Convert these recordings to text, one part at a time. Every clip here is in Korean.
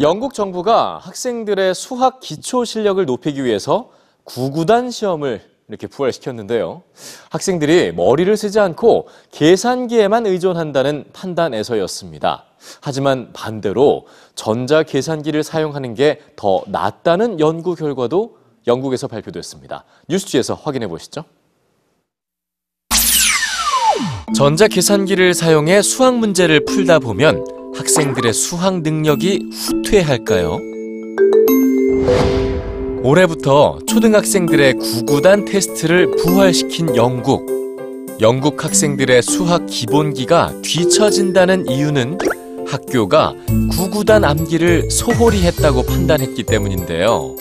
영국 정부가 학생들의 수학 기초 실력을 높이기 위해서 구구단 시험을 이렇게 부활시켰는데요. 학생들이 머리를 쓰지 않고 계산기에만 의존한다는 판단에서였습니다. 하지만 반대로 전자 계산기를 사용하는 게 더 낫다는 연구 결과도 영국에서 발표됐습니다. 뉴스지에서 확인해 보시죠. 전자 계산기를 사용해 수학 문제를 풀다 보면 학생들의 수학 능력이 후퇴할까요? 올해부터 초등학생들의 구구단 테스트를 부활시킨 영국. 영국 학생들의 수학 기본기가 뒤처진다는 이유는 학교가 구구단 암기를 소홀히 했다고 판단했기 때문인데요.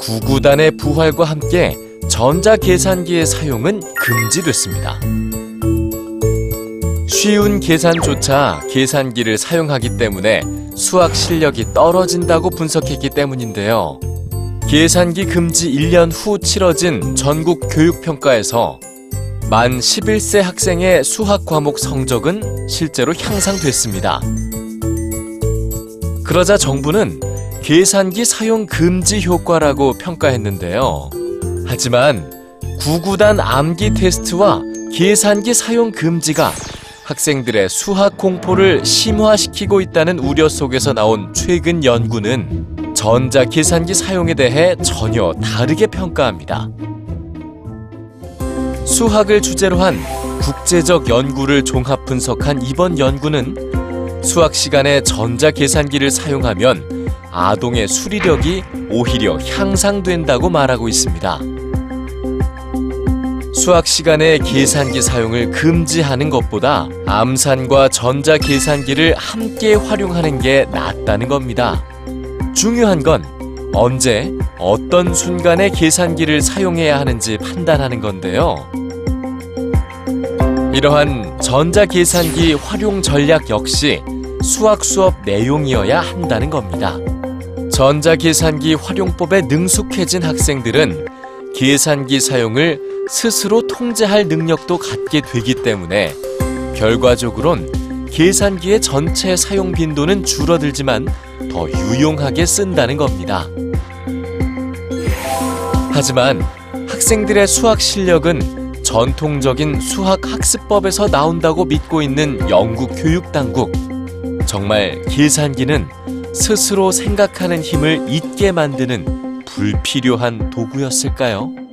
구구단의 부활과 함께 전자 계산기의 사용은 금지됐습니다. 쉬운 계산조차 계산기를 사용하기 때문에 수학 실력이 떨어진다고 분석했기 때문인데요. 계산기 금지 1년 후 치러진 전국 교육평가에서 만 11세 학생의 수학 과목 성적은 실제로 향상됐습니다. 그러자 정부는 계산기 사용 금지 효과라고 평가했는데요. 하지만 구구단 암기 테스트와 계산기 사용 금지가 학생들의 수학 공포를 심화시키고 있다는 우려 속에서 나온 최근 연구는 전자 계산기 사용에 대해 전혀 다르게 평가합니다. 수학을 주제로 한 국제적 연구를 종합 분석한 이번 연구는 수학 시간에 전자 계산기를 사용하면 아동의 수리력이 오히려 향상된다고 말하고 있습니다. 수학 시간에 계산기 사용을 금지하는 것보다 암산과 전자 계산기를 함께 활용하는 게 낫다는 겁니다. 중요한 건 언제 어떤 순간에 계산기를 사용해야 하는지 판단하는 건데요. 이러한 전자 계산기 활용 전략 역시 수학 수업 내용이어야 한다는 겁니다. 전자 계산기 활용법에 능숙해진 학생들은 계산기 사용을 스스로 통제할 능력도 갖게 되기 때문에 결과적으론 계산기의 전체 사용 빈도는 줄어들지만 더 유용하게 쓴다는 겁니다. 하지만 학생들의 수학 실력은 전통적인 수학 학습법에서 나온다고 믿고 있는 영국 교육 당국. 정말 계산기는 스스로 생각하는 힘을 잊게 만드는 불필요한 도구였을까요?